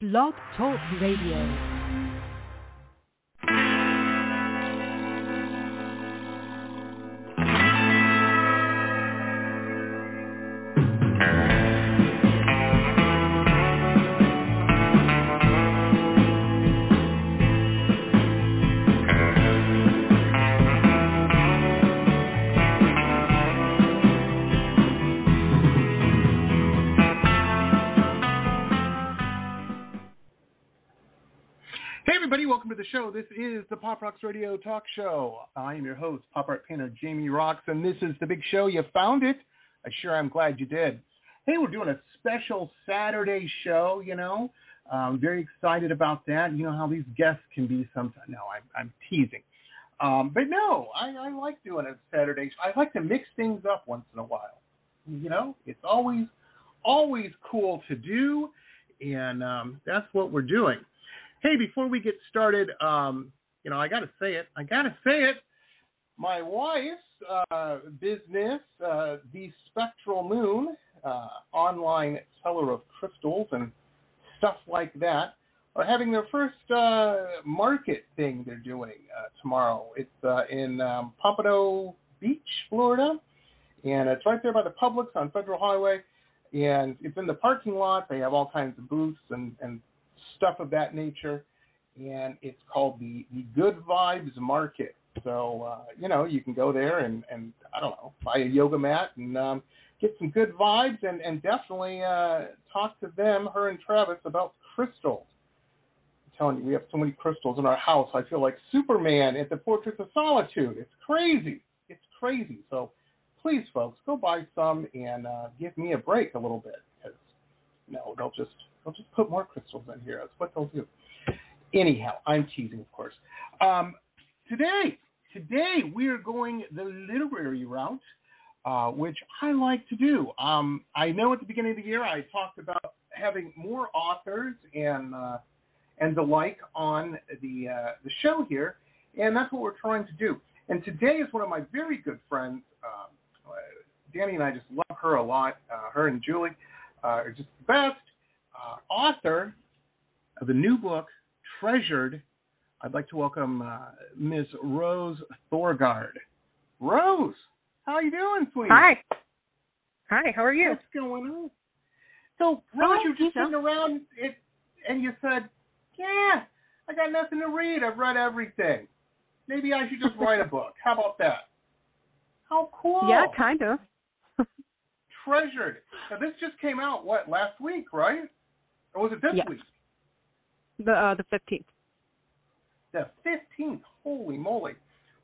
Blog Talk Radio. Welcome to the show. This is the Pop Rocks Radio Talk Show. I am your host, pop art painter Jamie Roxx, and this is the big show. You found it. I sure am glad you did. Hey, we're doing a special Saturday show, you know. I'm very excited about that. You know how these guests can be sometimes. No, I'm, I'm teasing. Um, but no, I, I like doing a Saturday. I like to mix things up once in a while. You know, it's always, always cool to do, and um, that's what we're doing. Hey, before we get started, um, you know, I got to say it. I got to say it. My wife's uh, business, uh, the Spectral Moon, uh, online seller of crystals and stuff like that, are having their first uh, market thing they're doing uh, tomorrow. It's uh, in um, Pompano Beach, Florida, and it's right there by the Publix on Federal Highway. And it's in the parking lot. They have all kinds of booths and, and stuff of that nature, and it's called the the Good Vibes Market. So uh, you know you can go there and and I don't know buy a yoga mat and um, get some good vibes and and definitely uh, talk to them, her and Travis about crystals. I'm telling you, we have so many crystals in our house. I feel like Superman at the Fortress of Solitude. It's crazy. It's crazy. So please, folks, go buy some and uh, give me a break a little bit because no, they'll just they'll just put more crystals in here. That's what they'll do. Anyhow, I'm teasing, of course. Um, today, today we are going the literary route, uh, which I like to do. Um, I know at the beginning of the year I talked about having more authors and uh, and the like on the uh, the show here, and that's what we're trying to do. And today is one of my very good friends. Um, Danny and I just love her a lot. Uh, her and Julie uh, are just the best uh, author of the new book, Treasured. I'd like to welcome uh, Ms. Rose Thorgaard. Rose, how are you doing, sweetie? Hi. Hi, how are you? What's going on? So, Rose, you're just sitting around it, and you said, yeah, I got nothing to read. I've read everything. Maybe I should just write a book. How about that? How cool. Yeah, kind of. Treasured. Now, this just came out, what, last week, right? Or was it this Yes. week? The uh, the fifteenth. The 15th. Holy moly.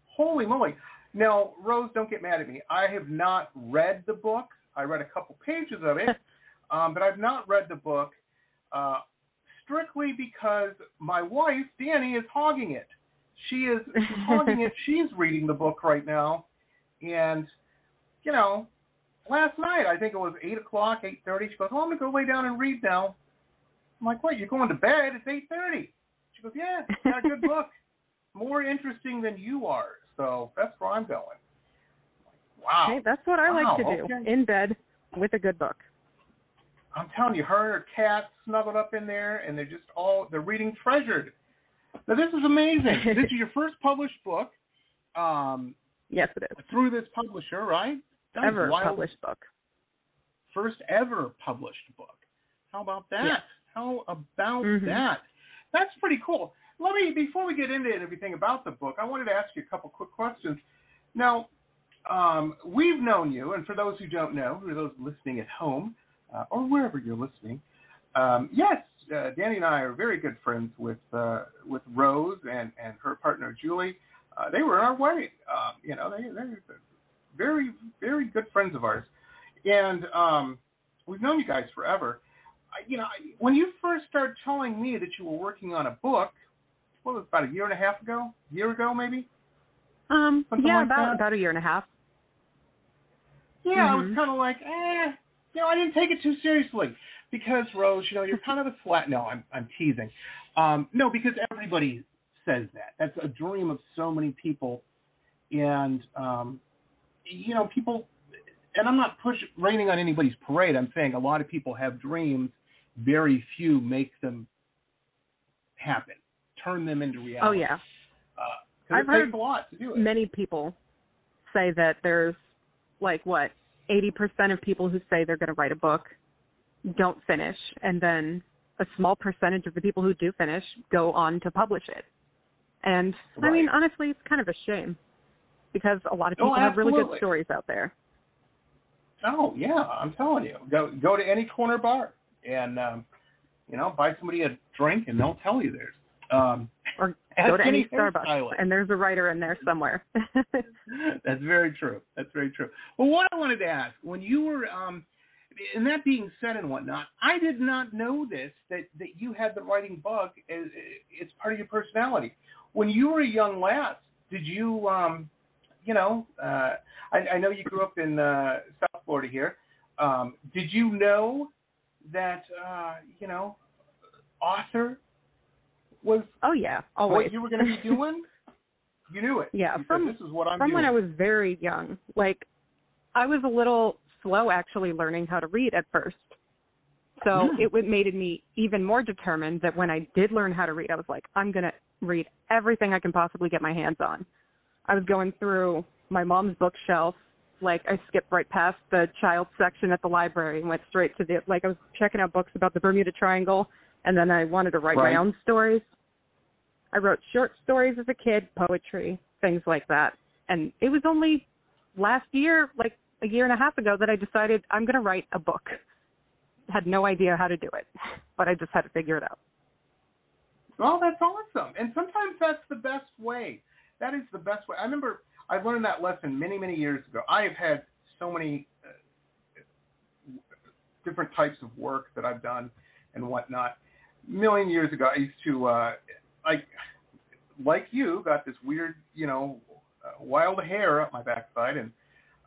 Holy moly. Now, Rose, don't get mad at me. I have not read the book. I read a couple pages of it, um, but I've not read the book uh, strictly because my wife, Danny, is hogging it. She is hogging it. She's reading the book right now. And, you know, last night, I think it was 8 o'clock, 8.30, she goes, oh, I'm going to go lay down and read now. I'm like, what, you're going to bed? It's 8.30. She goes, yeah, got a good book. More interesting than you are. So that's where I'm going. Wow. Hey, that's what I Wow, like to do. In bed with a good book. I'm telling you, her and her cat snuggled up in there, and they're just all, they're reading Treasured. Now, this is amazing. this is your first published book um, Yes, it is. through this publisher, right? That Ever published book. First ever published book. How about that? How about Mhm. that? That's pretty cool. Let me, before we get into everything about the book, I wanted to ask you a couple quick questions. Now, um, we've known you, and for those who don't know, for those listening at home uh, or wherever you're listening, um, yes, uh, Danny and I are very good friends with uh, with Rose and, and her partner Julie. Uh, they were our way. Um, you know, they they're very very good friends of ours, and um, we've known you guys forever. You know, when you first started telling me that you were working on a book, what was it, about a year and a half ago, a year ago maybe? Um, Something yeah, like about that? about a year and a half. Yeah, I was Mhm. kind of like, eh, you know, I didn't take it too seriously because Rose, you know, you're kind of a flat. No, I'm I'm teasing. Um, no, because everybody says that. That's a dream of so many people, and um, you know, people. And I'm not push raining on anybody's parade. I'm saying a lot of people have dreams. Very few make them happen, turn them into reality. Oh yeah. Uh, I've heard a lot to do it. Many people say that there's like what, 80% of people who say they're going to write a book don't finish and then a small percentage of the people who do finish go on to publish it. And I mean, honestly, it's kind of a shame because a lot of Oh, people have really good stories out there. Oh yeah, I'm telling you, go go to any corner bar and um, you know buy somebody a drink and they'll tell you theirs. Um, Or go to any. Starbucks and there's a writer in there somewhere. That's very true. That's very true. Well, what I wanted to ask, when you were, um, and that being said and whatnot, I did not know this that that you had the writing bug as it's part of your personality. When you were a young lass, did you, um, you know, uh, I, I know you grew up in uh, South Florida here. Um, did you know that, uh, you know, author was oh yeah, always. what you were going to be doing? You knew it. Yeah, You said, from- this is what I'm From doing. when I was very young. Like I was a little slow actually learning how to read at first. So it made me even more determined that when I did learn how to read, I was like, I'm gonna read everything I can possibly get my hands on. I was going through my mom's bookshelf, like I skipped right past the child section at the library and went straight to the like I was checking out books about the Bermuda Triangle and then I wanted to write Right. my own stories. I wrote short stories as a kid, poetry, things like that. And it was only last year, like a year and a half ago, that I decided I'm going to write a book. Had no idea how to do it, but I just had to figure it out. Well, that's awesome. And sometimes that's the best way. That is the best way. I remember I learned that lesson many, many years ago. I have had so many uh, different types of work that I've done and whatnot. A million years ago, I used to, uh, like, like you, got this weird, you know, uh, wild hair up my backside. And,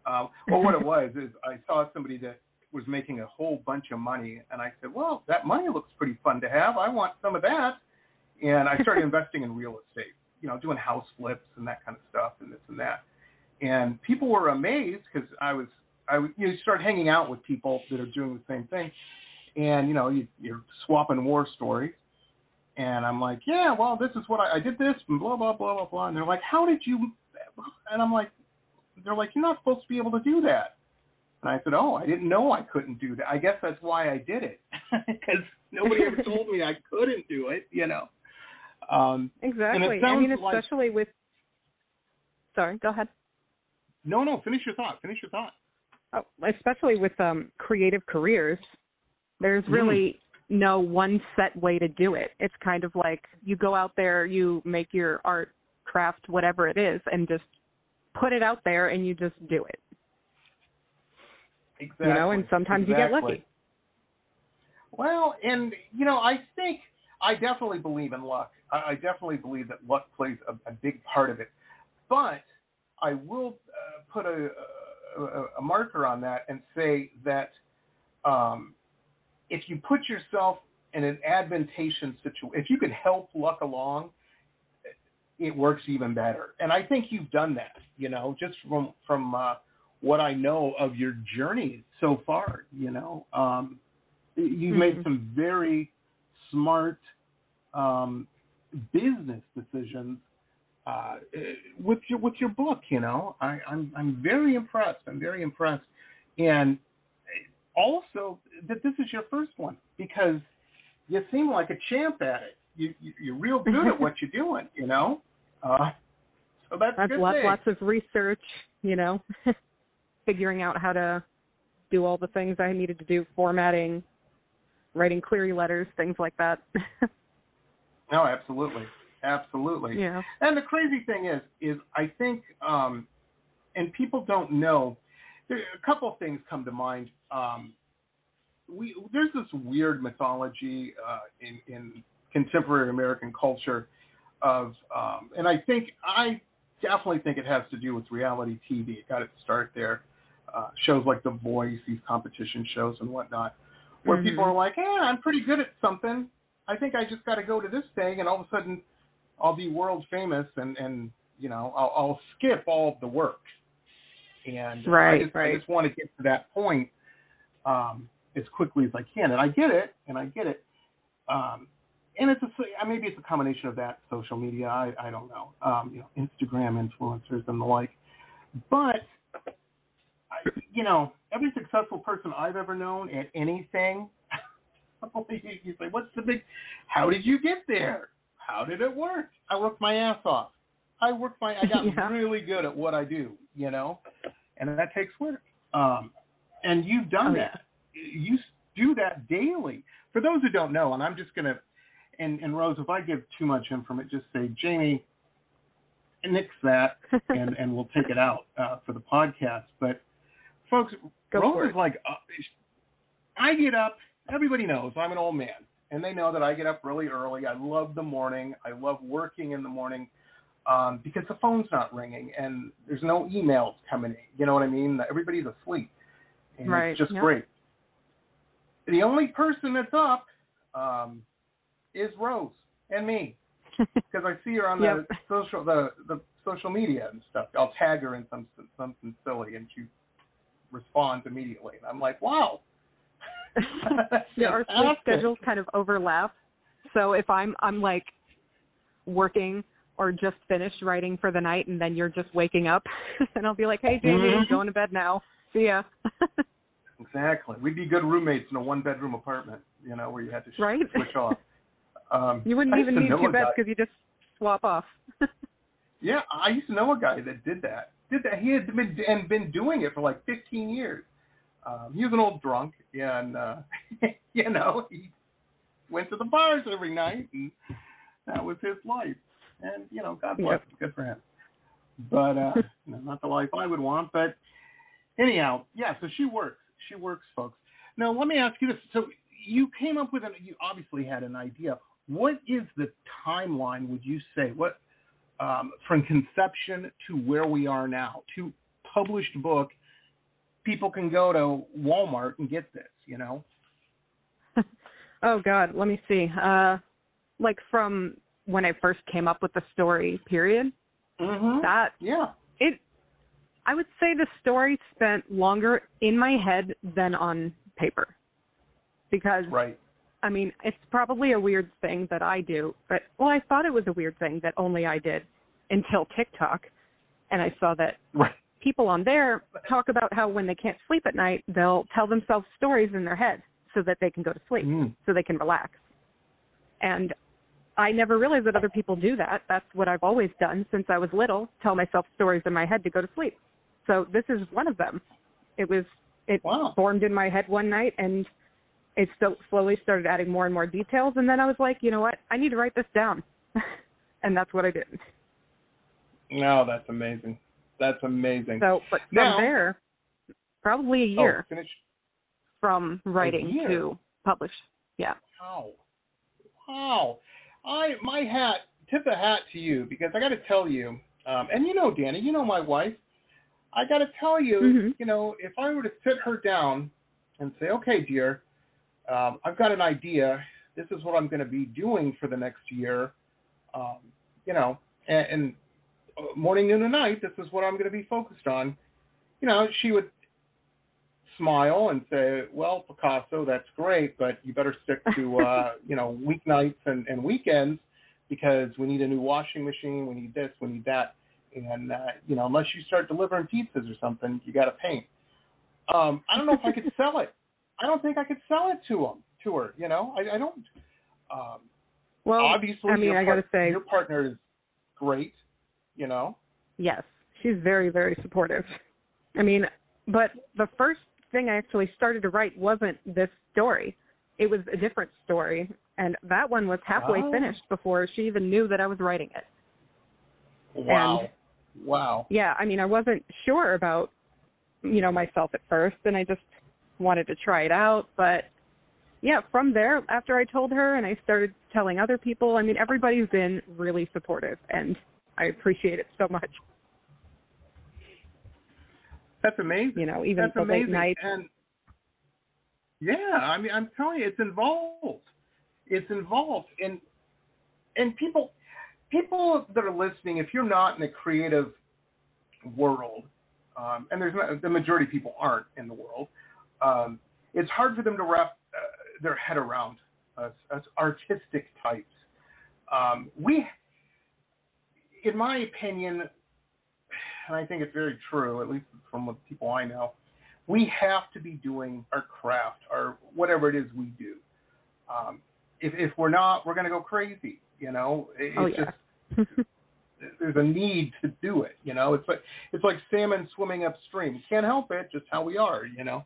um, well, what it was is I saw somebody that was making a whole bunch of money. And I said, well, that money looks pretty fun to have. I want some of that and I started investing in real estate, you know, doing house flips and that kind of stuff and this and that. And people were amazed because I was, I you know, start hanging out with people that are doing the same thing, and you know, you, you're swapping war stories. And I'm like, yeah, well, this is what I, I did this and blah blah blah blah blah. And they're like, how did you? And I'm like, they're like, you're not supposed to be able to do that. And I said, oh, I didn't know I couldn't do that. I guess that's why I did it because nobody ever told me I couldn't do it, you know. Um, Exactly. I mean, like- especially with. Sorry, go ahead. no, no, finish your thought. Finish your thought. Oh, especially with um, creative careers, there's Mm. really no one set way to do it. It's kind of like you go out there, you make your art, craft, whatever it is, and just put it out there, and you just do it. Exactly. You know, and sometimes you get lucky. Well, and you know, I think I definitely believe in luck. I, I definitely believe that luck plays a, a big part of it. But I will uh, put a, a, a marker on that and say that um, if you put yourself in an advantageous situation, if you can help luck along, it works even better. And I think you've done that. You know, just from from uh, what I know of your journey so far. You know, um, you've made Mhm. some very smart um, business decisions uh, with your with your book. You know, I, I'm I'm very impressed. I'm very impressed, and also that this is your first one because you seem like a champ at it. You, you you're real good at what you're doing. You know, uh, so that's That's good lots, lots of research, you know, figuring out how to do all the things I needed to do, formatting, writing query letters, things like that. No, absolutely, absolutely. yeah. And the crazy thing is, is I think, um, and people don't know. There, a couple of things come to mind. Um, we there's this weird mythology uh, in in contemporary American culture of, um, and I think I definitely think it has to do with reality TV. It got its start there. Uh, shows like The Voice, these competition shows and whatnot, where Mhm. people are like, "Yeah, I'm pretty good at something. I think I just got to go to this thing, and all of a sudden, I'll be world famous, and and you know, I'll, I'll skip all of the work." And I Right, just, I right. just want to get to that point um, as quickly as I can, and I get it, and I get it. Um, and it's a maybe it's a combination of that social media. I I don't know. Um, you know, Instagram influencers and the like. But you know, every successful person I've ever known at anything, you say, "What's the big? How did you get there? How did it work? I worked my ass off. I worked my. I got Yeah. really good at what I do. You know, and that takes work. Um, and you've done Oh, that. You do that daily. For those who don't know, and I'm just gonna, and and Rose, if I give too much information, just say Jamie, nix that, and and we'll take it out uh, for the podcast. But folks, Go Rose is like, uh, I get up. Everybody knows I'm an old man, and they know that I get up really early. I love the morning. I love working in the morning um, because the phone's not ringing and there's no emails coming in. You know what I mean? Everybody's asleep, and Right, it's just yep. great. The only person that's up um, is Rose and me because I see her on the Yep. social the the social media and stuff. I'll tag her in some something silly, and she responds immediately. And I'm like, wow. yeah, our sleep schedules kind of overlap. So if I'm I'm like working or just finished writing for the night and then you're just waking up and I'll be like, Hey Jamie, Mhm. going to bed now. See ya. Exactly. We'd be good roommates in a one bedroom apartment, you know, where you had to sh- Right. switch off. Um, you wouldn't I even need two beds because you just swap off. Yeah, I used to know a guy that did that. Did that? He had been and been doing it for like 15 years. Um, he was an old drunk, and uh, you know he went to the bars every night, and that was his life. And you know, God bless Yep. him. Good for him. But uh, you know, not the life I would want. But anyhow, yeah. So she works. She works, folks. Now let me ask you this. So you came up with an. You obviously had an idea. What is the timeline? Would you say what? Um, from conception to where we are now, to published book, people can go to Walmart and get this, you know? oh God, let me see. Uh like from when I first came up with the story, period. Mm-hmm. That Yeah. it I would say the story spent longer in my head than on paper. Because Right. I mean, it's probably a weird thing that I do, but well, I thought it was a weird thing that only I did until TikTok, and I saw that Right. people on there talk about how when they can't sleep at night, they'll tell themselves stories in their head so that they can go to sleep, Mm. so they can relax. And I never realized that other people do that. That's what I've always done since I was little, tell myself stories in my head to go to sleep. So this is one of them. It was it Wow. formed in my head one night and it slowly started adding more and more details and then I was like, you know what? I need to write this down. and that's what I did. No, that's amazing. That's amazing. So, but from Now- there, probably a year Oh, from writing to publish. Yeah. Wow. Wow. I my hat tip the hat to you because I got to tell you, um, and you know, Danny, you know my wife. I got to tell you, Mhm. you know, if I were to sit her down and say, okay, dear, um, I've got an idea. This is what I'm going to be doing for the next year. Um, you know, and, and uh, morning, noon, and night. This is what I'm going to be focused on. You know, she would smile and say, "Well, Picasso, that's great, but you better stick to uh, you know weeknights and, and weekends because we need a new washing machine, we need this, we need that, and uh, you know unless you start delivering pizzas or something, you got to paint." Um, I don't know if I could sell it. I don't think I could sell it to him to her. You know, I, I don't. Um, Well, obviously, I mean, your I got to say, your partner is great. You know. yes, she's very, very supportive. I mean, but the first thing I actually started to write wasn't this story. It was a different story, and that one was halfway Oh. finished before she even knew that I was writing it. Wow. wow. yeah, I mean, I wasn't sure about, you know, myself at first, and I just wanted to try it out. But yeah, from there, after I told her and I started telling other people, I mean, everybody's been really supportive, and I appreciate it so much. That's amazing. You know, even That's the late amazing. night. And yeah, I mean, I'm telling you, it's involved. It's involved, and and people, people that are listening, if you're not in the creative world, um, and there's not, the majority of people aren't in the world, um, it's hard for them to wrap uh, their head around us, us artistic types. Um, we, in my opinion, and I think it's very true, at least from the people I know, we have to be doing our craft or whatever it is we do. Um, if, if we're not, we're going to go crazy. You know, it's oh, yeah. just there's a need to do it. You know, it's like it's like salmon swimming upstream. You can't help it, just how we are. You know,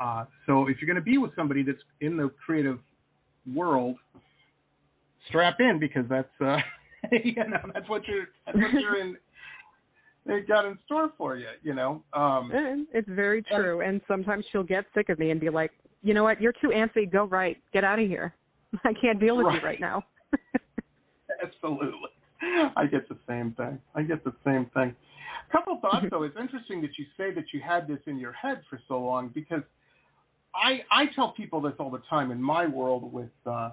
uh, so if you're going to be with somebody that's in the creative world, strap in because that's uh, you know that's what you're that's what you're in. They got in store for you, you know. Um, it's very true, and, and sometimes she'll get sick of me and be like, "You know what? You're too antsy. Go right. Get out of here. I can't deal with right. you right now." Absolutely. I get the same thing. I get the same thing. A couple thoughts though. It's interesting that you say that you had this in your head for so long because I I tell people this all the time in my world. With uh,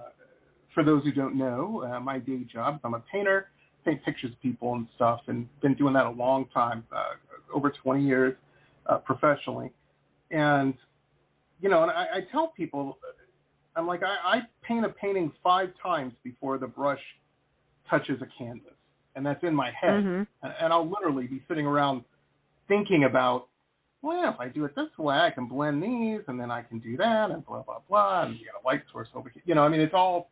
for those who don't know, uh, my day job, I'm a painter, paint pictures of people and stuff, and been doing that a long time, uh, over 20 years uh, professionally. And you know, and I, I tell people, I'm like, I, I paint a painting five times before the brush touches a canvas, and that's in my head. Mm-hmm. And, and I'll literally be sitting around thinking about, well, if I do it this way, I can blend these, and then I can do that, and blah blah blah, and you got a light source over here. You know, I mean, it's all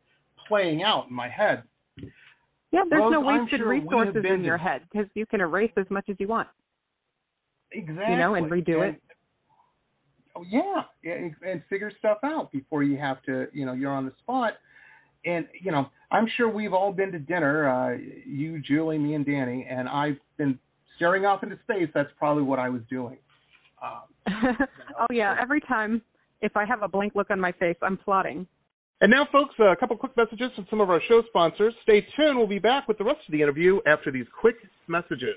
playing out in my head. Yeah, there's no wasted sure resources in your head because you can erase as much as you want. Exactly. You know, and redo and, it. Oh yeah, and, and figure stuff out before you have to. You know, you're on the spot and you know, I'm sure we've all been to dinner, uh, you, Julie, me, and Danny, and I've been staring off into space. That's probably what I was doing. Um, you know, oh yeah, every time if I have a blank look on my face, I'm plotting. And now, folks, a couple quick messages from some of our show sponsors. Stay tuned. We'll be back with the rest of the interview after these quick messages.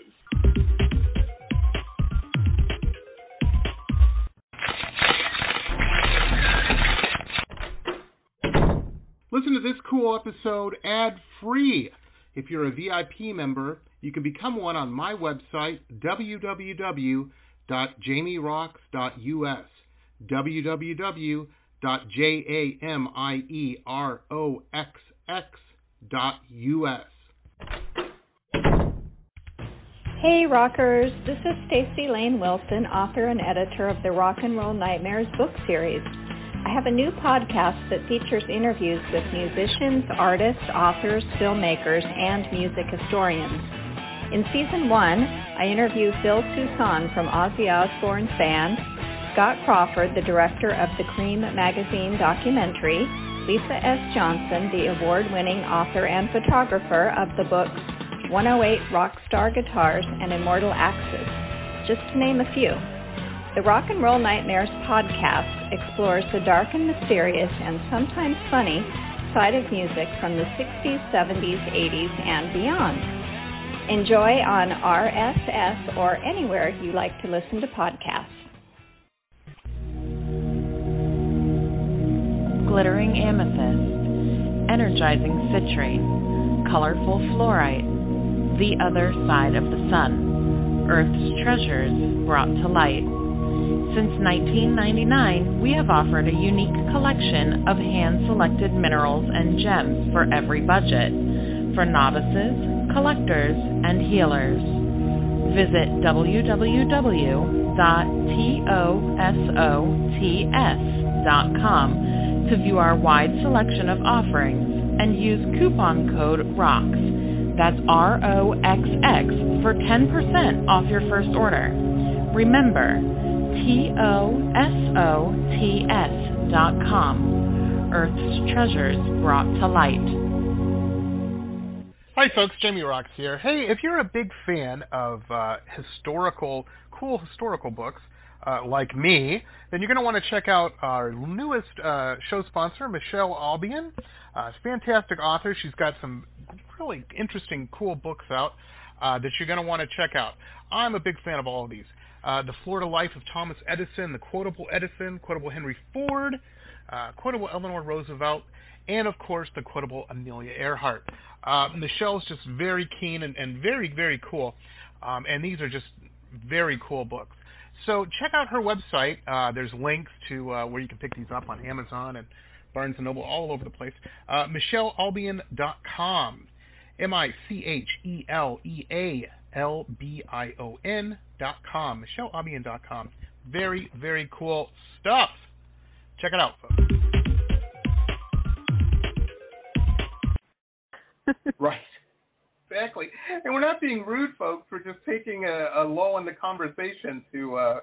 Listen to this cool episode ad free. If you're a VIP member, you can become one on my website, www.jamierocks.us. www.jamieroxx.us. Hey rockers, this is Stacy Lane Wilson, author and editor of the Rock and Roll Nightmares book series. I have a new podcast that features interviews with musicians, artists, authors, filmmakers, and music historians. In season one, I interview Phil Soussan from Ozzy Osbourne's band, Scott Crawford, the director of the Creem magazine documentary, Lisa S. Johnson, the award winning author and photographer of the books 108 Rockstar Guitars and Immortal Axes, just to name a few. The Rock and Roll Nightmares podcast explores the dark and mysterious and sometimes funny side of music from the 60s, 70s, 80s, and beyond. Enjoy on RSS or anywhere you like to listen to podcasts. Glittering amethyst, energizing citrine, colorful fluorite, the other side of the sun, Earth's treasures brought to light. Since 1999, we have offered a unique collection of hand-selected minerals and gems for every budget, for novices, collectors, and healers. Visit www.tosots.com to view our wide selection of offerings and use coupon code ROXX, that's R-O-X-X, for 10% off your first order. Remember, T-O-S-O-T-S dot com. Earth's treasures brought to light. Hi, folks. Jamie Roxx here. Hey, if you're a big fan of uh, historical, cool historical books, uh, like me, then you're going to want to check out our newest uh, show sponsor, Michele Albion. Uh, fantastic author. She's got some really interesting, cool books out uh, that you're going to want to check out. I'm a big fan of all of these uh, The Florida Life of Thomas Edison, The Quotable Edison, Quotable Henry Ford, uh, Quotable Eleanor Roosevelt, and of course the Quotable Amelia Earhart. Uh, Michele's just very keen and, and very, very cool. Um, and these are just very cool books. So check out her website. Uh, there's links to uh, where you can pick these up on Amazon and Barnes & Noble, all over the place. Uh, MicheleAlbion.com. M-I-C-H-E-L-E-A-L-B-I-O-N dot com. MicheleAlbion.com. Very, very cool stuff. Check it out, folks. right. Exactly. And we're not being rude, folks. We're just taking a, a lull in the conversation to uh,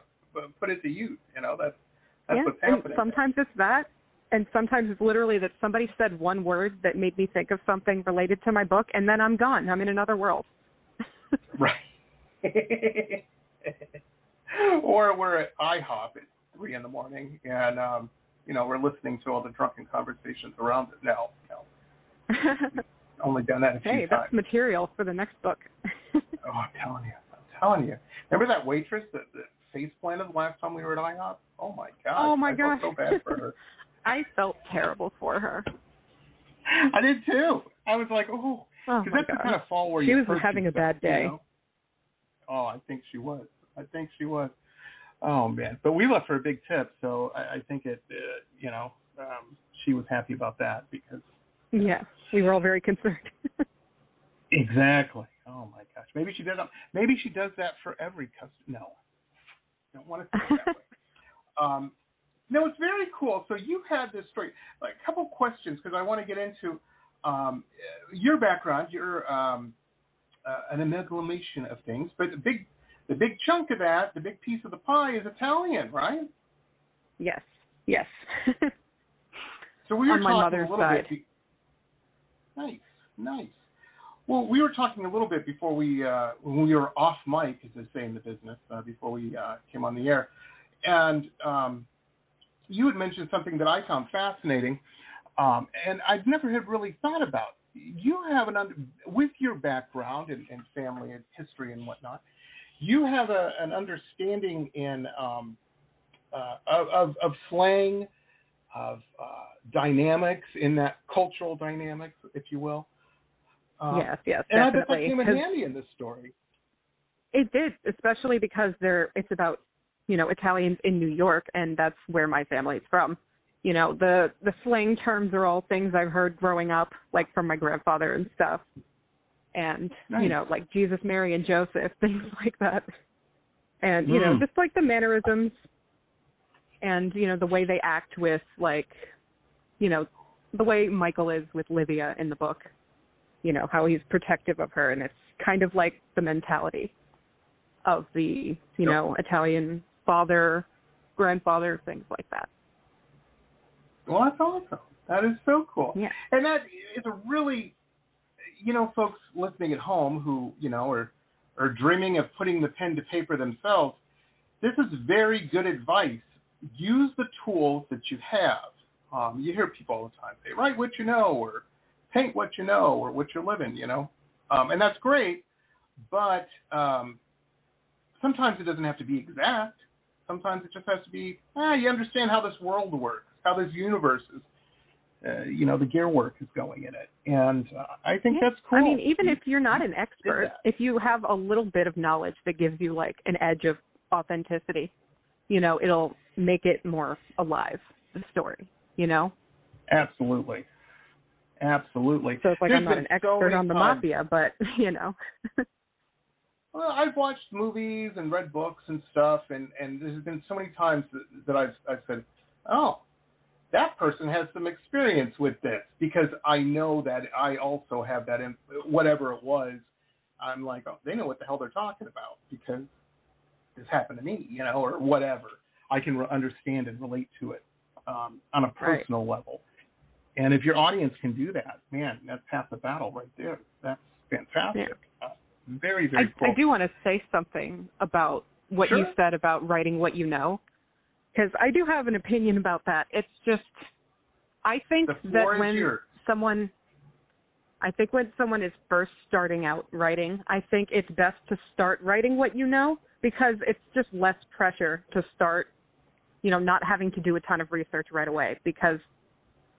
put it to use. You know, that's that's yeah, what's happening. And sometimes it's that, and sometimes it's literally that somebody said one word that made me think of something related to my book, and then I'm gone. I'm in another world. right. or we're at IHOP at three in the morning, and um, you know we're listening to all the drunken conversations around it. No, no. Only done that a few hey, times. that's material for the next book. oh, I'm telling you, I'm telling you. Remember that waitress that, that face planted the last time we were at IHOP? Oh my god. Oh my I gosh. felt so bad for her. I felt terrible for her. I did too. I was like, oh, Oh because my that's god. the kind of fall where She you was having a stuff, bad you day. know? Oh, I think she was. I think she was. Oh man, but we left her a big tip, so I, I think it, uh, you know, um, she was happy about that because Yeah, we were all very concerned. exactly. Oh my gosh, maybe she does. Maybe she does that for every customer. No, don't want to say that. Um, no, it's very cool. So you had this story. Like, a couple questions because I want to get into um, your background. You're um, uh, an amalgamation of things, but the big, the big chunk of that, the big piece of the pie, is Italian, right? yes, yes. So we were On my talking mother's a little side. bit. Nice, nice. Well, we were talking a little bit before we uh, when we were off mic, as they say in the business, uh, before we uh, came on the air, and um, you had mentioned something that I found fascinating, um, and I'd never had really thought about. You have an with your background and, and family and history and whatnot, you have a, an understanding in um, uh, of, of, of slang, of uh, dynamics in that cultural dynamics, if you will. Um, yes, yes, and I bet that came in handy in this story. It did, especially because they're it's about, you know, Italians in New York and that's where my family's from. You know, the the slang terms are all things I've heard growing up, like from my grandfather and stuff. And, Nice. you know, like Jesus, Mary and Joseph, things like that. And, you know, Mm. just like the mannerisms and, you know, the way they act with like you know, the way Michael is with Livia in the book. You know, how he's protective of her and it's kind of like the mentality of the, you Yep. know, Italian father, grandfather, things like that. Well, that's awesome. That is so cool. Yeah. And that is a really, you know, folks listening at home who, you know, are, are dreaming of putting the pen to paper themselves, this is very good advice. Use the tools that you have. Um, you hear people all the time say, write what you know, or paint what you know, or what you're living, you know. Um, and that's great, but um, sometimes it doesn't have to be exact. Sometimes it just has to be, ah, you understand how this world works, how this universe is, uh, you know, the gear work is going in it. And uh, I think Yeah. that's cool. I mean, even if you're not an expert, if you have a little bit of knowledge that gives you like an edge of authenticity, you know, it'll make it more alive, the story, you know? Absolutely. Absolutely. So it's like There's I'm not an expert many on the times- mafia, but you know. Well, I've watched movies and read books and stuff, and and there's been so many times that, that I've I've said, oh, that person has some experience with this because I know that I also have that in whatever it was. I'm like, oh, they know what the hell they're talking about because this happened to me, you know, or whatever. I can re- understand and relate to it um, on a Right. personal level. And if your audience can do that, man, that's half the battle right there. That's fantastic. Uh, very, very I, cool. I do want to say something about what Sure. you said about writing what you know, because I do have an opinion about that. It's just, I think that when yours. someone, I think when someone is first starting out writing, I think it's best to start writing what you know because it's just less pressure to start, you know, not having to do a ton of research right away. Because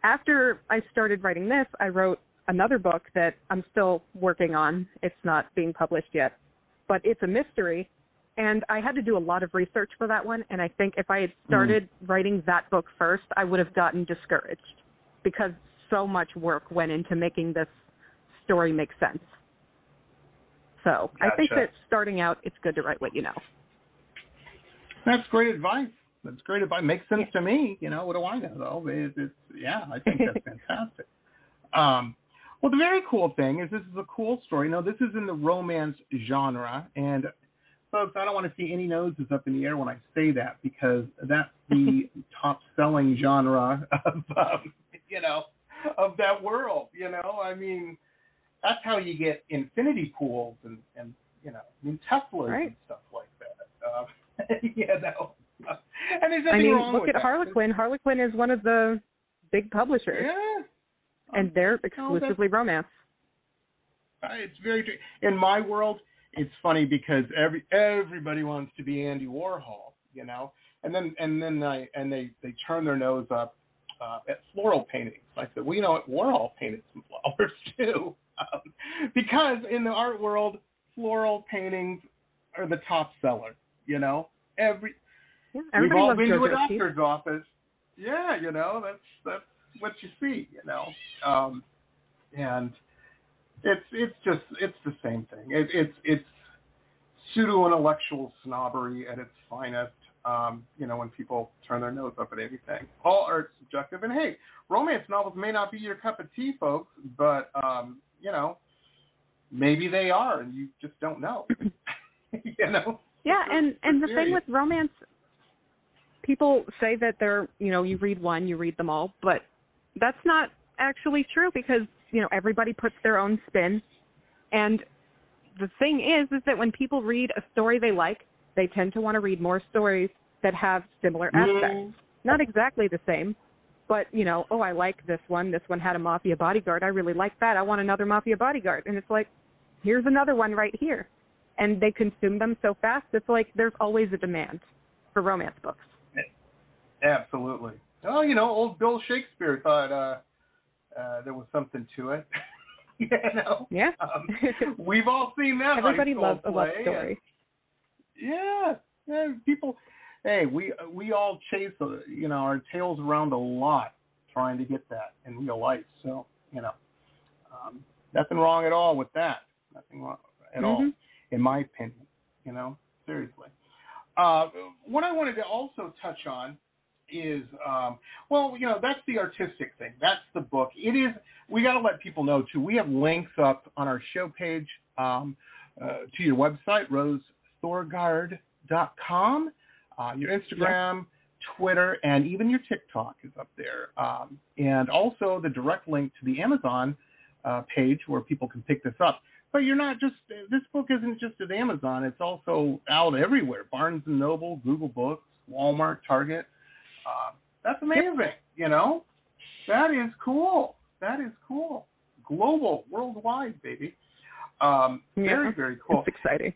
after I started writing this, I wrote another book that I'm still working on. It's not being published yet, but it's a mystery. And I had to do a lot of research for that one. And I think if I had hmm. started writing that book first, I would have gotten discouraged because so much work went into making this story make sense. So I think that starting out, it's good to write what you know. That's great advice. That's great advice. Makes sense to me. You know, what do I know though? It, it's yeah, I think that's fantastic. Um, well, the very cool thing is this is a cool story. Now, this is in the romance genre, and folks, I don't want to see any noses up in the air when I say that because that's the top-selling genre of um, you know of that world. You know, I mean, that's how you get infinity pools and and you know new Teslas Right. and stuff like that. Uh, you know, and there's I mean, wrong look with at that. Harlequin. Harlequin is one of the big publishers, Yeah. and they're exclusively romance. Uh, It's very true. In my world, it's funny because every everybody wants to be Andy Warhol, you know, and then and then I and they they turn their nose up uh, at floral paintings. I said, well, you know what, Warhol painted some flowers too, um, because in the art world, floral paintings are the top seller. You know, every Yeah, we've all been to a doctor's office. Yeah, you know, that's that's what you see, you know. Um and it's it's just it's the same thing. It, it's it's pseudo intellectual snobbery at its finest. Um, you know, when people turn their nose up at anything. All art's subjective and hey, romance novels may not be your cup of tea, folks, but um, you know, maybe they are and you just don't know. you know? Yeah, and and the thing with romance, people say that they're you know you read one, you read them all, but that's not actually true because you know everybody puts their own spin, and the thing is is that when people read a story they like, they tend to want to read more stories that have similar aspects. Not exactly the same, but you know, oh I like this one. This one had a mafia bodyguard. I really like that. I want another mafia bodyguard, and it's like, here's another one right here and they consume them so fast. It's like there's always a demand for romance books. Absolutely. Oh, you know, old Bill Shakespeare thought uh, uh, there was something to it. you know, Yeah. um, we've all seen that. Everybody loves a love story. and- yeah, yeah. People, hey, we we all chase, uh, you know, our tails around a lot trying to get that in real life. So, you know, um, nothing wrong at all with that. Nothing wrong at all, Mhm. in my opinion. You know, seriously. Uh, what I wanted to also touch on is um, well, you know, that's the artistic thing. That's the book. It is. We got to let people know too. We have links up on our show page um, uh, to your website, rosethorgaard.com, uh, your Instagram, Twitter, and even your TikTok is up there. Um, and also the direct link to the Amazon uh, page where people can pick this up. But you're not just this book isn't just at Amazon. It's also out everywhere: Barnes and Noble, Google Books, Walmart, Target. Uh, that's amazing. You know, that is cool. That is cool. Global, worldwide, baby. Um, very, Yeah. very cool. It's exciting.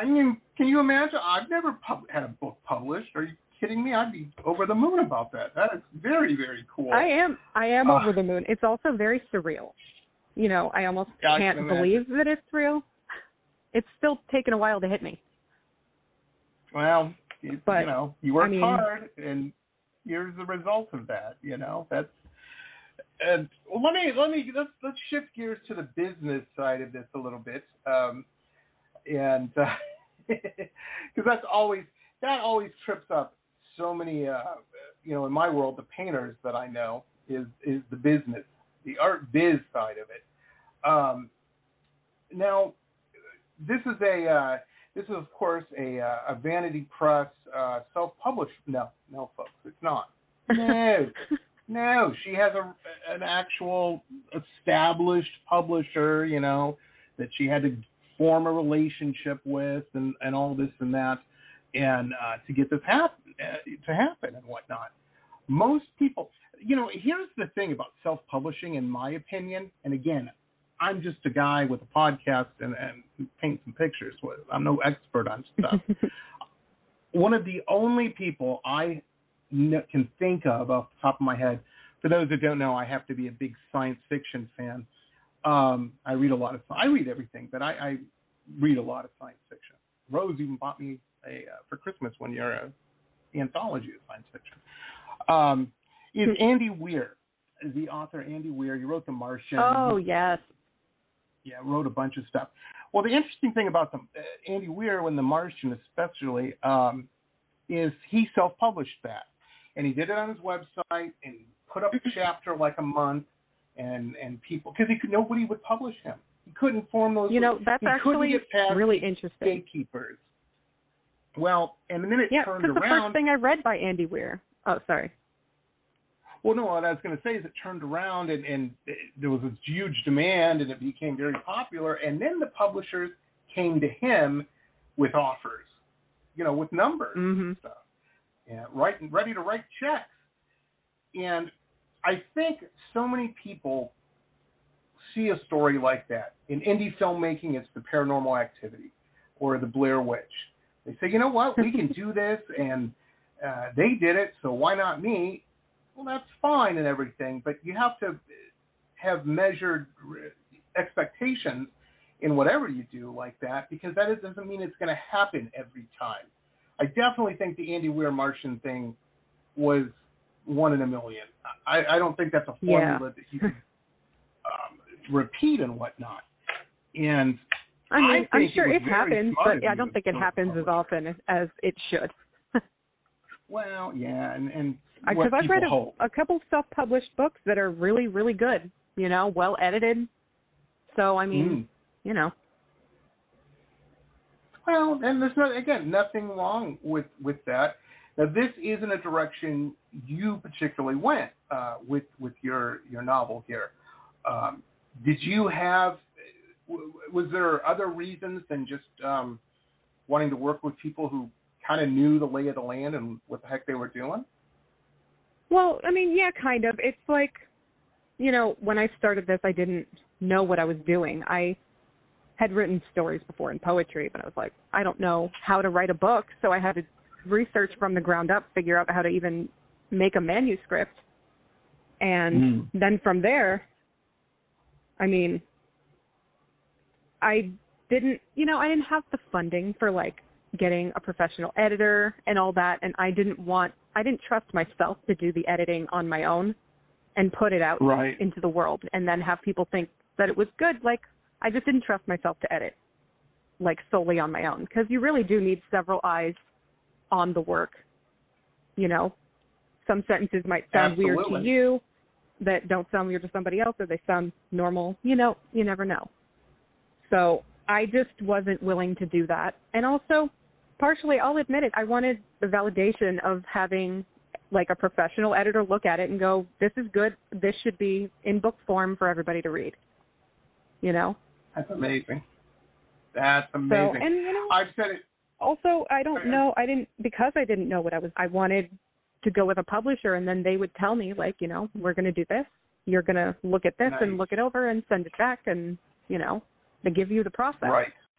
I mean, can you imagine? I've never pub- had a book published. Are you kidding me? I'd be over the moon about that. That is very, very cool. I am I am Uh, over the moon. It's also very surreal. You know, I almost Yeah, I can't can believe that it's real. It's still taken a while to hit me. Well, you, But, you know, you worked I mean- hard, and here's the result of that. You know, that's. And well, let me let me let's let's shift gears to the business side of this a little bit, um, and because that's always that always trips up so many. Uh, you know, in my world, the painters that I know is is the business, the art biz side of it. Um, now, this is a uh, this is of course a uh, a Vanity Press uh, self-published. No, no, folks, it's not. No, no, she has a an actual established publisher. You know that she had to form a relationship with, and and all this and that, and uh, to get this happen uh, to happen and whatnot. Most people, you know, here's the thing about self-publishing, in my opinion, and again, I'm just a guy with a podcast and, and paint some pictures. I'm no expert on stuff. One of the only people I can think of off the top of my head, for those that don't know, I have to be a big science fiction fan. Um, I read a lot of, I read everything, but I, I read a lot of science fiction. Rose even bought me a uh, for Christmas one year a anthology of science fiction. Um, is Andy Weir, the author Andy Weir. He wrote The Martian. Oh yes. Yeah, wrote a bunch of stuff. Well, the interesting thing about the, uh, Andy Weir and The Martian, especially, um, is he self-published that, and he did it on his website and put up a chapter like a month, and and people because he could nobody would publish him. He couldn't form those. You know, that's actually really interesting. gatekeepers. Well, and then it Yeah, turned because the first thing I read by Andy Weir. Oh, sorry. Well, no, what I was going to say is it turned around and, and there was this huge demand and it became very popular. And then the publishers came to him with offers, you know, with numbers Mhm. and stuff, and right, ready to write checks. And I think so many people see a story like that. In indie filmmaking, it's the paranormal activity or the Blair Witch. They say, you know what, we can do this, and uh, they did it, so why not me? Well, that's fine and everything, but you have to have measured expectations in whatever you do like that because that is, doesn't mean it's going to happen every time. I definitely think the Andy Weir Martian thing was one in a million. I, I don't think that's a Yeah. formula that you can um, repeat and whatnot. And I I mean, I'm think it sure it happens, but I don't think it happens as often as, as it should. well, yeah, and and Because I've read a, a couple self-published books that are really, really good. You know, well edited. So I mean, Mm. you know, Well, and there's not again nothing wrong with with that. Now, this isn't a direction you particularly went uh, with with your your novel here. Um, did you have? w- Was there other reasons than just um, wanting to work with people who kind of knew the lay of the land and what the heck they were doing? Well, I mean, yeah, kind of. It's like, you know, when I started this, I didn't know what I was doing. I had written stories before in poetry, but I was like, I don't know how to write a book, so I had to research from the ground up, figure out how to even make a manuscript. And Mm. then from there, I mean, I didn't, you know, I didn't have the funding for like getting a professional editor and all that, and I didn't want, I didn't trust myself to do the editing on my own and put it out Right. into the world and then have people think that it was good. Like, I just didn't trust myself to edit like solely on my own because you really do need several eyes on the work. You know, some sentences might sound weird to you that don't sound weird to somebody else or they sound normal. You know, you never know. So I just wasn't willing to do that. And also, partially, I'll admit it, I wanted the validation of having like a professional editor look at it and go, this is good. This should be in book form for everybody to read. You know? That's amazing. That's amazing. So, and you know, I've said it. also I don't know I didn't because I didn't know what I was I wanted to go with a publisher and then they would tell me like, you know, we're gonna do this. You're gonna look at this and look it over and send it back and you know, they give you the process. Right.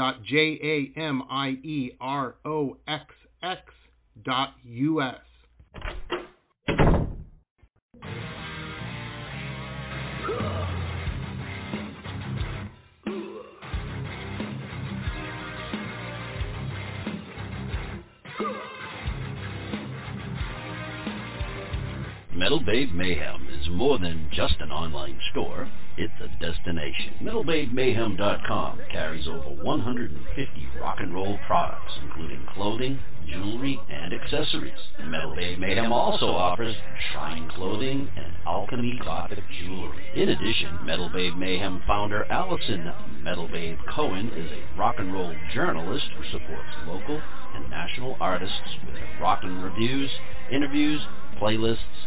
www.jamieroxx.us. Metal Babe Mayhem more than just an online store, it's a destination. MetalBabeMayhem.com carries over 150 rock and roll products, including clothing, jewelry, and accessories. Metal Mayhem also offers shrine clothing and alchemy gothic jewelry. In addition, Metal Mayhem founder Allison Metal Babe Cohen is a rock and roll journalist who supports local and national artists with rockin' reviews, interviews, playlists,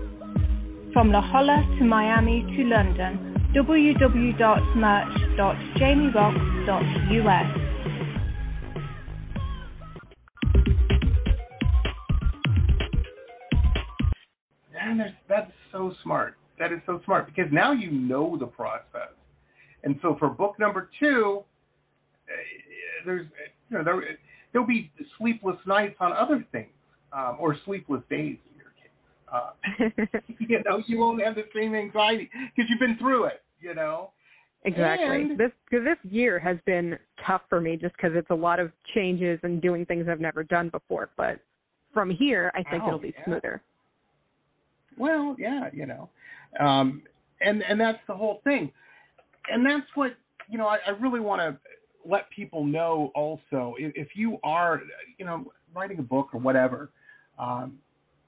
from La Jolla to Miami to London, www.merch.jamieroxx.us. And that's so smart. That is so smart because now you know the process. And so for book number two, eh, there's you know there there'll be sleepless nights on other things um, or sleepless days. Uh, you know you won't have the same anxiety because you've been through it. You know. Exactly. And- this cause this year has been tough for me just because it's a lot of changes and doing things I've never done before. But from here, I think Oh, it'll be yeah. smoother. Well, yeah, you know, um, and and that's the whole thing, and that's what you know. I, I really want to let people know also if, if you are, you know, writing a book or whatever, um,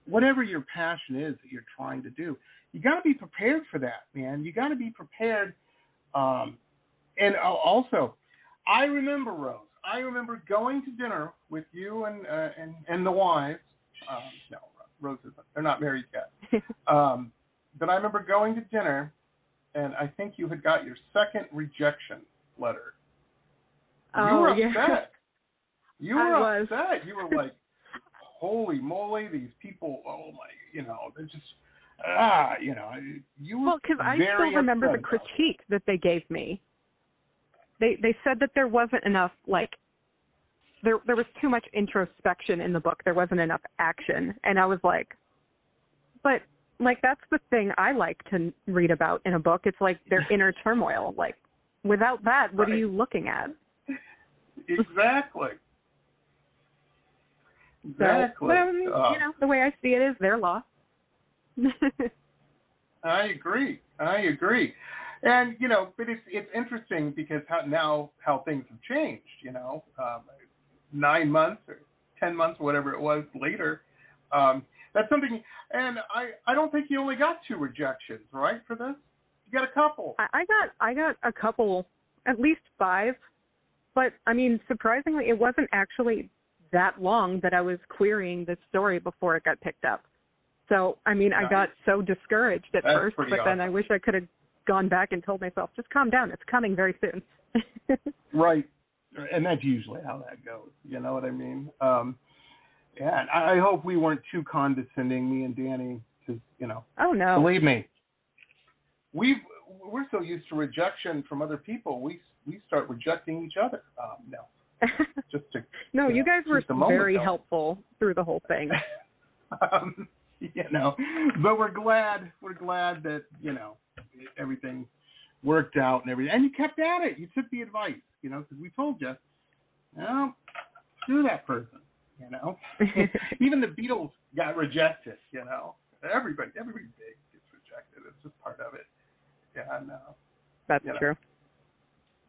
whatever your passion is that you're trying to do, you got to be prepared for that, man. You got to be prepared, um, and also, I remember Rose. I remember going to dinner with you and uh, and and the wives. Um, no, Rose isn't. They're not married yet. Um, but I remember going to dinner, and I think you had got your second rejection letter. you Oh, were yeah. upset. You I were was. You were like, "Holy moly, these people! Oh my, you know, they're just ah, you know." You Well, because I still remember the upset about it. critique that they gave me. They they said that there wasn't enough like there there was too much introspection in the book. There wasn't enough action, and I was like, but like that's the thing I like to read about in a book. It's like their inner turmoil. Like without that, what are you looking at? Exactly. So, Exactly. but, um, Uh, you know, the way I see it is their loss. I agree. I agree. And you know, but it's it's interesting because how now how things have changed. You know, um, nine months or ten months, whatever it was later. Um, that's something. And I I don't think you only got two rejections, right? For this, you got a couple. I, I got I got a couple, at least five, but I mean, surprisingly, it wasn't actually that long that I was querying this story before it got picked up. So I mean, I got so discouraged at That's first, but then I wish I could have gone back and told myself, just calm down, it's coming very soon. right, and that's usually how that goes. You know what I mean? Um, yeah, and I I hope we weren't too condescending, me and Danny, because you know, oh no. believe me, we we're so used to rejection from other people, we we start rejecting each other. Um, no, just to no, you guys were very though. helpful through the whole thing. um, you know, but we're glad we're glad that you know everything worked out and everything, and you kept at it. You took the advice, you know, because we told you, no, do that person, you know. Even the Beatles got rejected, you know. Everybody, everybody big gets rejected. It's just part of it. Yeah, no. That's You know. true.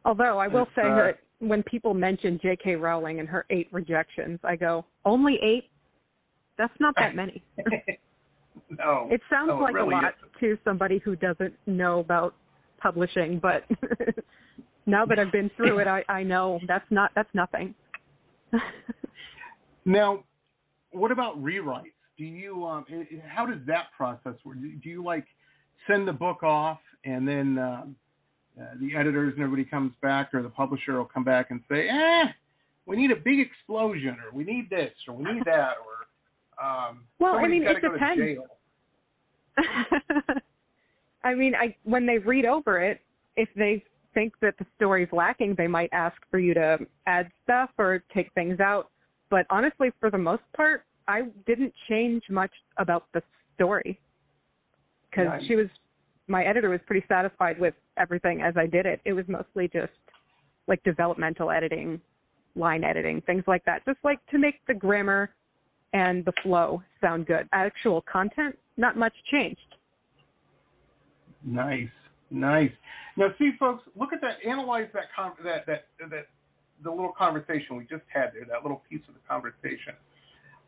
Although I will It's, say uh, that when people mention J.K. Rowling and her eight rejections, I go, only eight? That's not that many. no. It sounds no, it like really a lot isn't. to somebody who doesn't know about publishing, but now that I've been through it, I, I know that's not that's nothing. Now, what about rewrites? Do you um, how does that process work? Do do you like send the book off and then um, uh, the editors and everybody comes back, or the publisher will come back and say, "Eh, we need a big explosion, or we need this, or we need that, or um, Well, I mean, it depends. I mean, I when they read over it, if they think that the story's lacking, they might ask for you to add stuff or take things out. But honestly, for the most part, I didn't change much about the story because Nice. she was my editor was pretty satisfied with everything as I did it. It was mostly just like developmental editing, line editing, things like that, just like to make the grammar and the flow sound good. Actual content, not much changed. Nice, nice. Now, see, folks, look at that. Analyze that that that that the little conversation we just had there. That little piece of the conversation.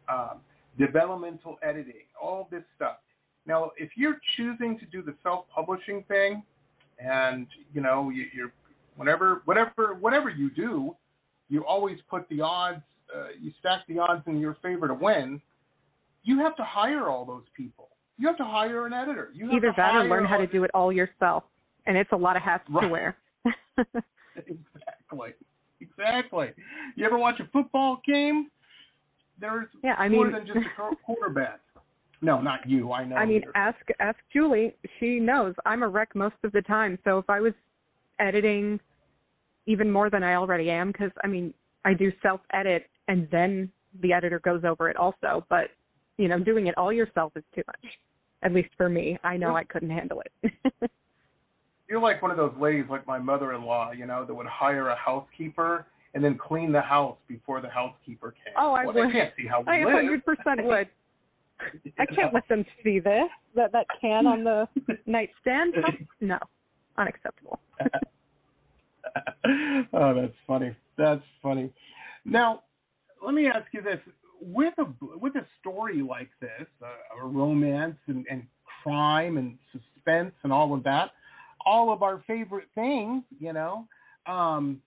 Um, developmental editing, all this stuff. Now, if you're choosing to do the self-publishing thing, and you know you, you're whenever whatever whatever you do, you always put the odds. Uh, you stack the odds in your favor to win. You have to hire all those people. You have to hire an editor. You have Either to that or learn how to do it all yourself. And it's a lot of hats to wear. Exactly. Exactly. You ever watch a football game? There's Yeah, I more mean- than just a quarterback. No, not you. I know. I mean, you're- ask ask Julie. She knows I'm a wreck most of the time. So if I was editing even more than I already am, because I mean, I do self edit and then the editor goes over it also. But you know, doing it all yourself is too much. At least for me, I know I couldn't handle it. you're like one of those ladies, like my mother-in-law, you know, that would hire a housekeeper and then clean the house before the housekeeper came. Oh, I well, would. They can't see how we I 100% would. I can't let them see this. That that can on the nightstand. No, unacceptable. oh, that's funny. That's funny. Now, let me ask you this: with a with a story like this, uh, a romance and, and crime and suspense and all of that, all of our favorite things, you know, um,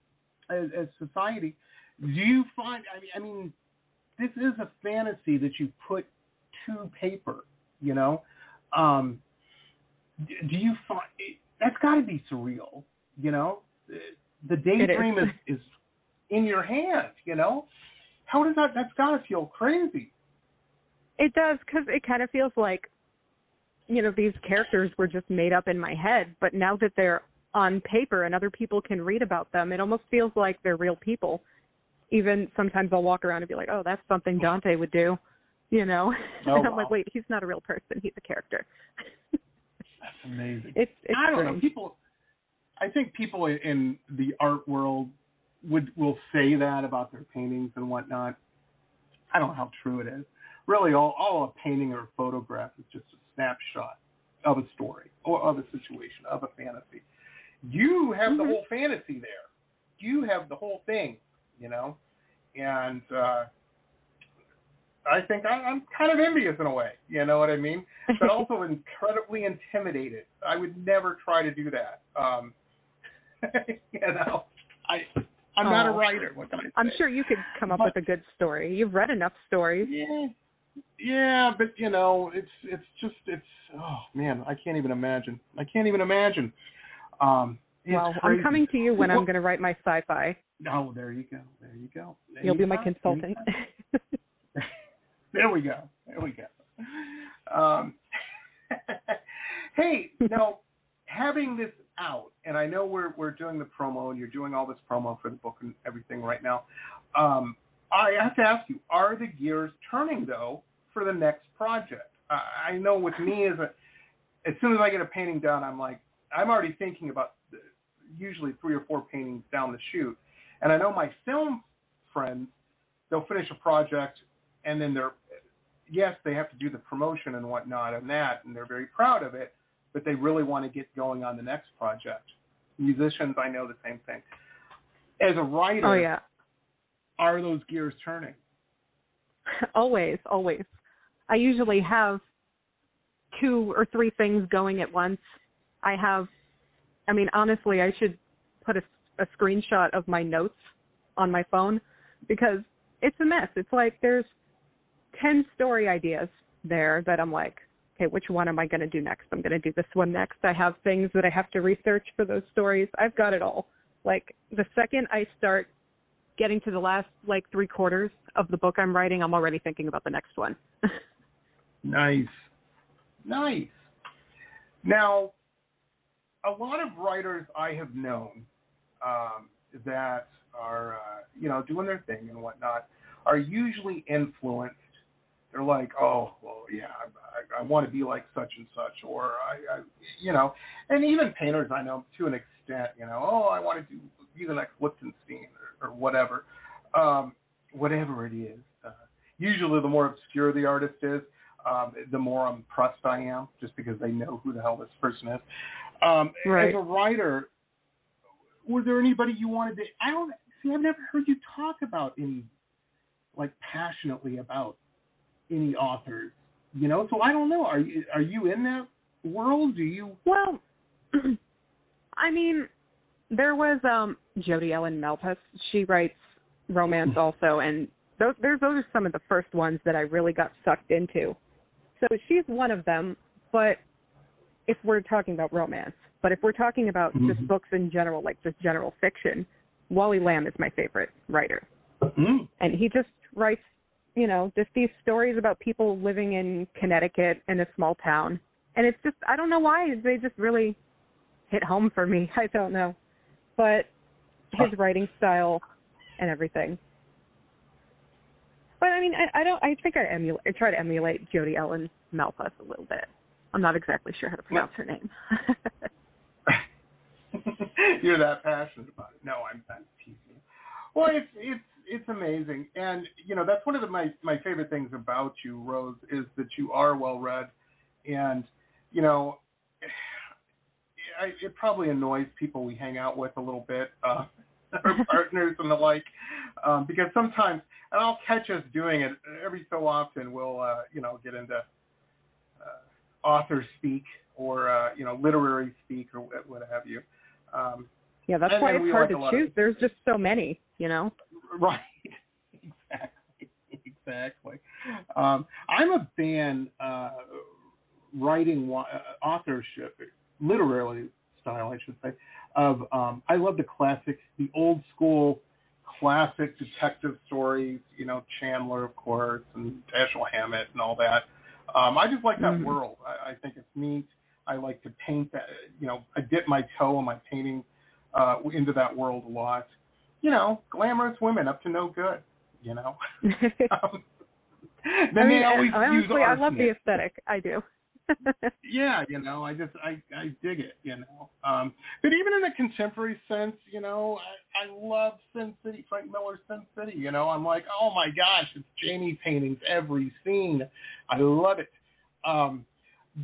as, as society, do you find? I mean, I mean, this is a fantasy that you put to paper, you know. Um, do you find that's got to be surreal, you know? The daydream is. is. is in your hand, you know. How does that? That's got to feel crazy. It does because it kind of feels like, you know, these characters were just made up in my head, but now that they're on paper and other people can read about them, it almost feels like they're real people. Even sometimes I'll walk around and be like, "Oh, that's something Dante would do," you know. Oh, and I'm wow. like, "Wait, he's not a real person; he's a character." That's amazing. It's it's I don't know. People, I think people in- the art world would will say that about their paintings and whatnot. I don't know how true it is. Really, all all a painting or a photograph is just a snapshot of a story or of a situation of a fantasy. You have the Mhm. whole fantasy there. You have the whole thing, you know, and uh, I think I, I'm kind of envious in a way. You know what I mean? but also incredibly intimidated. I would never try to do that. Um, you know, I I'm not a Oh. writer. What can I say? I'm sure you could come up But- with a good story. You've read enough stories. Yeah, yeah, but you know, it's it's just it's oh man, I can't even imagine. I can't even imagine. Um, well, crazy. I'm coming to you when I'm going to write my sci-fi. Oh, there you go. There you go. You'll be my consultant. There we go. There we go. Um, hey, now having this out, and I know we're we're doing the promo, and you're doing all this promo for the book and everything right now. Um, I have to ask you: Are the gears turning though for the next project? I, I know with me as a, as soon as I get a painting done, I'm like, I'm already thinking about usually three or four paintings down the chute, and I know my film friends, they'll finish a project, and then they're yes, they have to do the promotion and whatnot and that, and they're very proud of it, but they really want to get going on the next project. Musicians, I know the same thing. As a writer, oh yeah, are those gears turning? always, always. I usually have two or three things going at once. I have, I mean, honestly, I should put a, a screenshot of my notes on my phone because it's a mess. It's like there's 10 story ideas there that I'm like, okay, which one am I going to do next? I'm going to do this one next. I have things that I have to research for those stories. I've got it all. Like the second I start getting to the last like three quarters of the book I'm writing, I'm already thinking about the next one. Nice. Nice. Now, a lot of writers I have known um, that are, uh, you know, doing their thing and whatnot are usually influenced. They're like, oh, well, yeah, I, I, I want to be like such and such, or I, I, you know, and even painters I know to an extent, you know, oh, I want to do be the next Lichtenstein or, or whatever, um, whatever it is. Uh, usually, the more obscure the artist is, um, the more impressed I am, just because they know who the hell this person is. Um, Right. As a writer, was there anybody you wanted to? I don't see. I've never heard you talk about any, like passionately about any authors. You know, so I don't know. Are you are you in that world? Do you? Well, I mean, there was um Jodi Ellen Malpas. She writes romance also, and those there's those are some of the first ones that I really got sucked into. So she's one of them. But if we're talking about romance, but if we're talking about just Mhm. books in general, like just general fiction, Wally Lamb is my favorite writer. Mm. and he just writes you know just these stories about people living in connecticut in a small town. And it's just i don't know why they just really hit home for me. I don't know. But his writing style and everything. But i mean i, I don't i think i emulate i try to emulate jodi ellen malpas a little bit. I'm not exactly sure how to pronounce her name. You're that passionate about it. No, I'm not teasing. Well, it's it's it's amazing, and you know that's one of the, my my favorite things about you, Rose, is that you are well read, and you know, I, it probably annoys people we hang out with a little bit, uh, our partners and the like, um, because sometimes, and I'll catch us doing it every so often. We'll uh, you know get into uh, author speak or uh, you know literary speak or what, have you. Um, yeah that's why it's hard like to lot of- choose there's just so many you know Right. Exactly. Exactly. Um, I'm a fan uh, writing uh, authorship, literary style, I should say. Of um, I love the classics, the old school classic detective stories. You know, Chandler, of course, and Dashiell Hammett, and all that. Um, I just like that Mhm. world. I, I think it's neat. I like to paint that. You know, I dip my toe in my painting uh, into that world a lot you know, glamorous women up to no good, you know. Um, then I mean, they always honestly, I love the aesthetic. I do. Yeah, you know, I just I I dig it, you know. Um, but even in a contemporary sense, you know, I, I love Sin City, Frank Miller's Sin City. You know, I'm like, oh my gosh, it's Jamie paintings every scene. I love it. Um,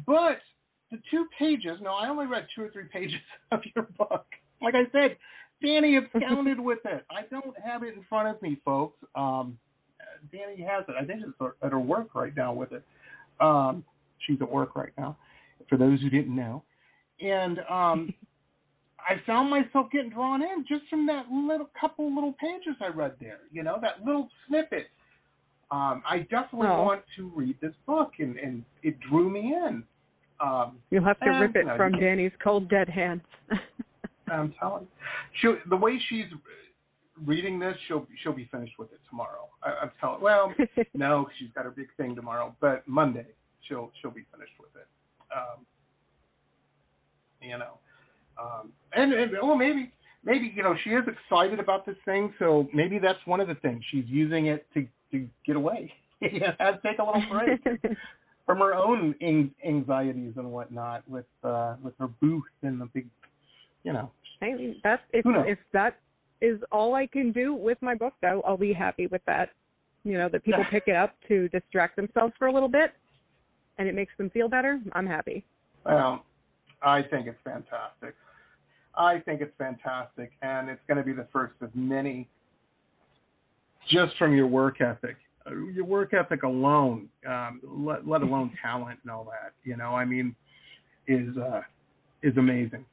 but the two pages, no, I only read two or three pages of your book. Like I said, Danny absconded with it. I don't have it in front of me, folks. Um, Danny has it. I think it's at her work right now with it. Um, she's at work right now, for those who didn't know. And um, I found myself getting drawn in just from that little couple little pages I read there. You know, that little snippet. Um, I definitely Oh. want to read this book, and, and it drew me in. Um, You'll have to and, rip you it know, from Danny's cold dead hands. I'm telling you. She, the way she's reading this, she'll she'll be finished with it tomorrow. I, I'm telling. Well, no, she's got her big thing tomorrow, but Monday she'll she'll be finished with it. Um, you know, um, and, and well, maybe maybe you know she is excited about this thing, so maybe that's one of the things she's using it to to get away. yeah, take a little break from her own anxieties and whatnot with uh, with her booth and the big, you know. I mean, that's if if that is all I can do with my book, though, I'll be happy with that. You know, that people pick it up to distract themselves for a little bit, and it makes them feel better. I'm happy. Well, I think it's fantastic. I think it's fantastic, and it's going to be the first of many. Just from your work ethic, your work ethic alone, um, let, let alone talent and all that. You know, I mean, is uh, is amazing.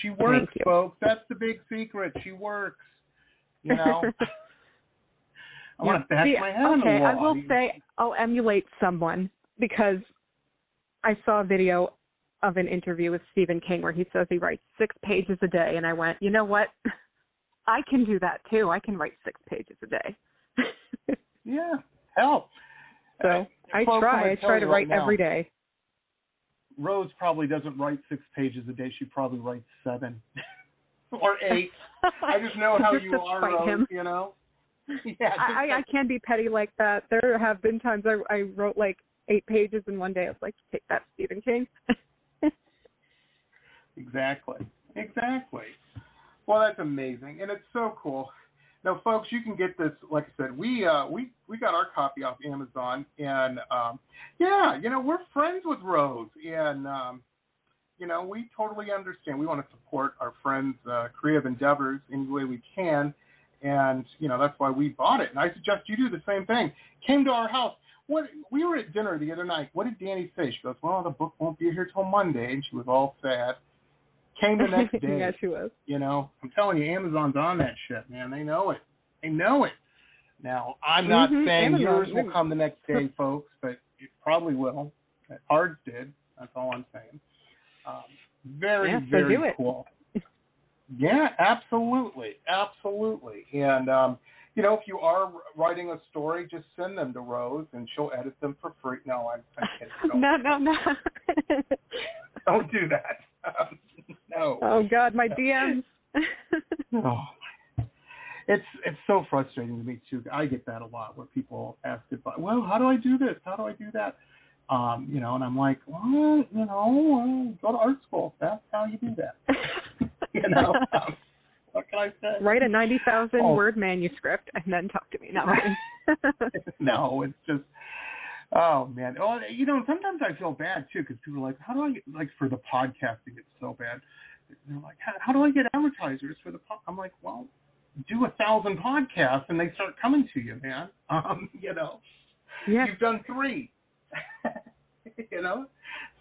She works, folks. That's the big secret. She works. You know. I want to bash See, my head on the wall. I will say I'll emulate someone because I saw a video of an interview with Stephen King where he says he writes six pages a day, and I went, you know what? I can do that too. I can write six pages a day. yeah, hell. So Uh, I try. I try to right write now, every day. Rose probably doesn't write six pages a day. She probably writes seven or eight. I just know how you are, Rose. him. You know. Yeah. I, I I can be petty like that. There have been times I I wrote like eight pages in one day. I was like, take that, Stephen King. Exactly. Exactly. Well, that's amazing, and it's so cool. Now, folks, you can get this. Like I said, we uh, we we got our copy off Amazon, and um, yeah, you know, we're friends with Rose, and um, you know, we totally understand. We want to support our friends' uh, creative endeavors any way we can, and you know, that's why we bought it. And I suggest you do the same thing. Came to our house. What we were at dinner the other night. What did Danny say? She goes, "Well, the book won't be here till Monday," and she was all sad. Came the next day. yeah, she was. You know, I'm telling you, Amazon's on that shit, man. They know it. They know it. Now, I'm not Mhm, saying Amazon, yours will come the next day, folks, but it probably will. Ours did. That's all I'm saying. Um, very, Yeah, so very cool. Yeah, absolutely, absolutely. And um, you know, if you are writing a story, just send them to Rose, and she'll edit them for free. No, I'm, I'm kidding. Don't, no, no, no. don't do that. Um, no. oh God, my DMs. Oh, it's it's so frustrating to me too. I get that a lot where people ask advice. Well, how do I do this? How do I do that? Um, you know, and I'm like, well, you know, go to art school. That's how you do that. you know, um, what can I say? Write a ninety thousand Oh. word manuscript and then talk to me. No, no, it's just. Oh man! Oh, you know, sometimes I feel bad too because people are like, "How do I get like for the podcasting? It's so bad." They're like, "How, how do I get advertisers for the?" Po-? I'm like, "Well, do a thousand podcasts and they start coming to you, man. Um, you know, yeah. you've done three. you know,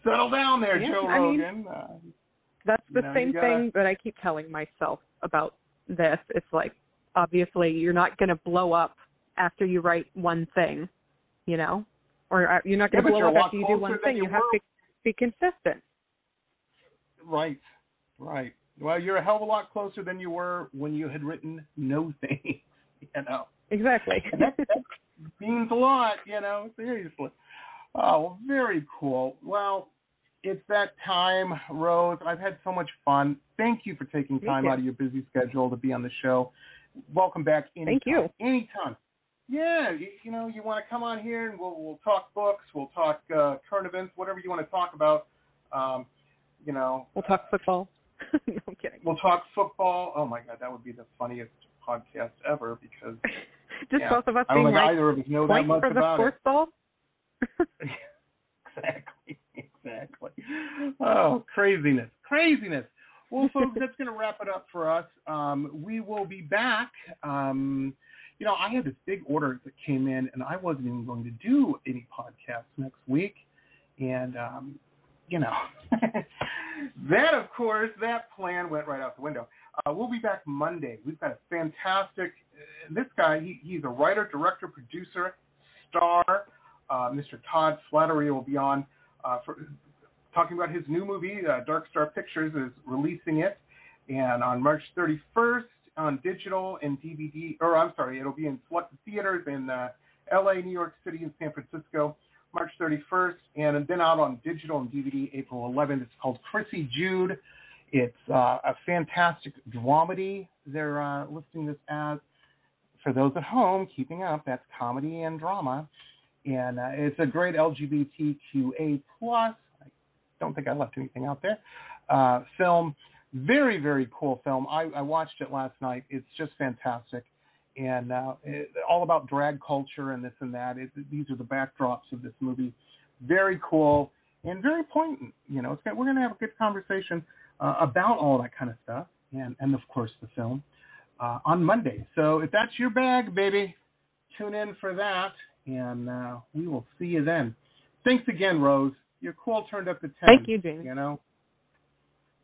settle down there, Yeah, Joe I mean- Rogan. uh, That's the know, same gotta- thing that I keep telling myself about this. It's like obviously you're not going to blow up after you write one thing, you know, or uh, you're not going to you're blow up after you do one thing. you You have to be consistent. right, right. Well, you're a hell of a lot closer than you were when you had written no thing. You know. Exactly. That, that means a lot, you know, seriously. Oh, well, very cool. Well, it's that time, Rose. I've had so much fun. Thank you for taking time out of your busy schedule to be on the show. Welcome back anytime. Thank you. Anytime. Yeah, you, you know, you want to come on here and we'll we'll talk books, we'll talk uh, current events, whatever you want to talk about. Um, you know, We'll talk football. no, I'm kidding. we'll talk football. Oh my God, that would be the funniest podcast ever because Just yeah, both of us I don't think like, either of us know that much for the about it. sports ball. exactly, exactly. Oh, craziness, craziness. Well, folks, that's going to wrap it up for us. Um, we will be back. Um, you know, I had this big order that came in, and I wasn't even going to do any podcasts next week. And, um, you know, that, of course, that plan went right out the window. Uh, we'll be back Monday. We've got a fantastic, uh, this guy, he, he's a writer, director, producer, star. Uh, Mr. Todd Flaherty will be on uh, for talking about his new movie. Uh, Dark Star Pictures is releasing it, And on March 31st on digital and DVD, or I'm sorry, it'll be in selected theaters in uh, LA, New York City, and San Francisco. March 31st, and then out on digital and DVD April 11th. It's called Chrissy Judy. It's uh, a fantastic dramedy. They're uh, listing this as. For those at home keeping up, that's comedy and drama, and uh, it's a great LGBTQA plus. I don't think I left anything out there. Uh, film, very very cool film. I, I watched it last night. It's just fantastic and uh, it, all about drag culture and this and that. It, these are the backdrops of this movie. Very cool and very poignant. You know, we're going to have a good conversation uh, about all that kind of stuff, and and of course the film uh, on Monday. So if that's your bag, baby, tune in for that, and uh, we will see you then. Thanks again, Rose. Your call turned up to ten. Thank you, Jamie. You know.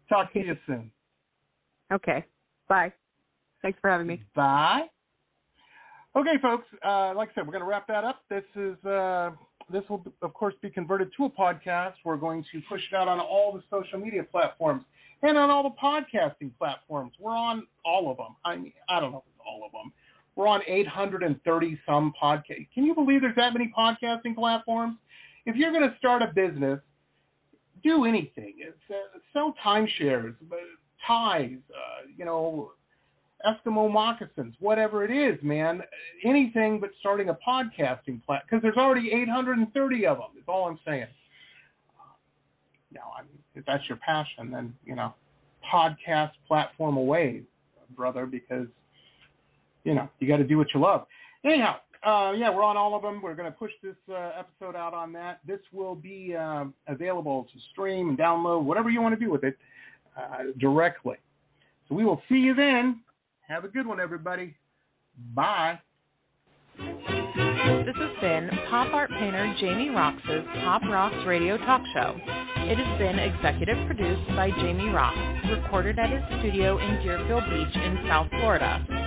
Talk to you soon. Okay. Bye. Thanks for having me. Bye. Okay, folks. Uh, like I said, we're going to wrap that up. This is uh, this will of course be converted to a podcast. We're going to push it out on all the social media platforms and on all the podcasting platforms. We're on all of them. I mean, I don't know all of them. We're on 830 some podcast. Can you believe there's that many podcasting platforms? If you're going to start a business, do anything. It's, uh, sell timeshares, ties, uh, you know, Eskimo moccasins, whatever it is, man. Anything but starting a podcasting platform because there's already 830 of them. Is all I'm saying. Know, I mean, if that's your passion, then you know, podcast platform away, brother, because you know you got to do what you love. Anyhow, uh, yeah, we're on all of them. We're going to push this uh, episode out on that. This will be uh, available to stream and download, whatever you want to do with it, uh, directly. So we will see you then. Have a good one, everybody. Bye. This has been pop art painter Jamie Roxx's Pop Rocks Radio Talk Show. It has been executive produced by Jamie Roxx, recorded at his studio in Deerfield Beach in South Florida.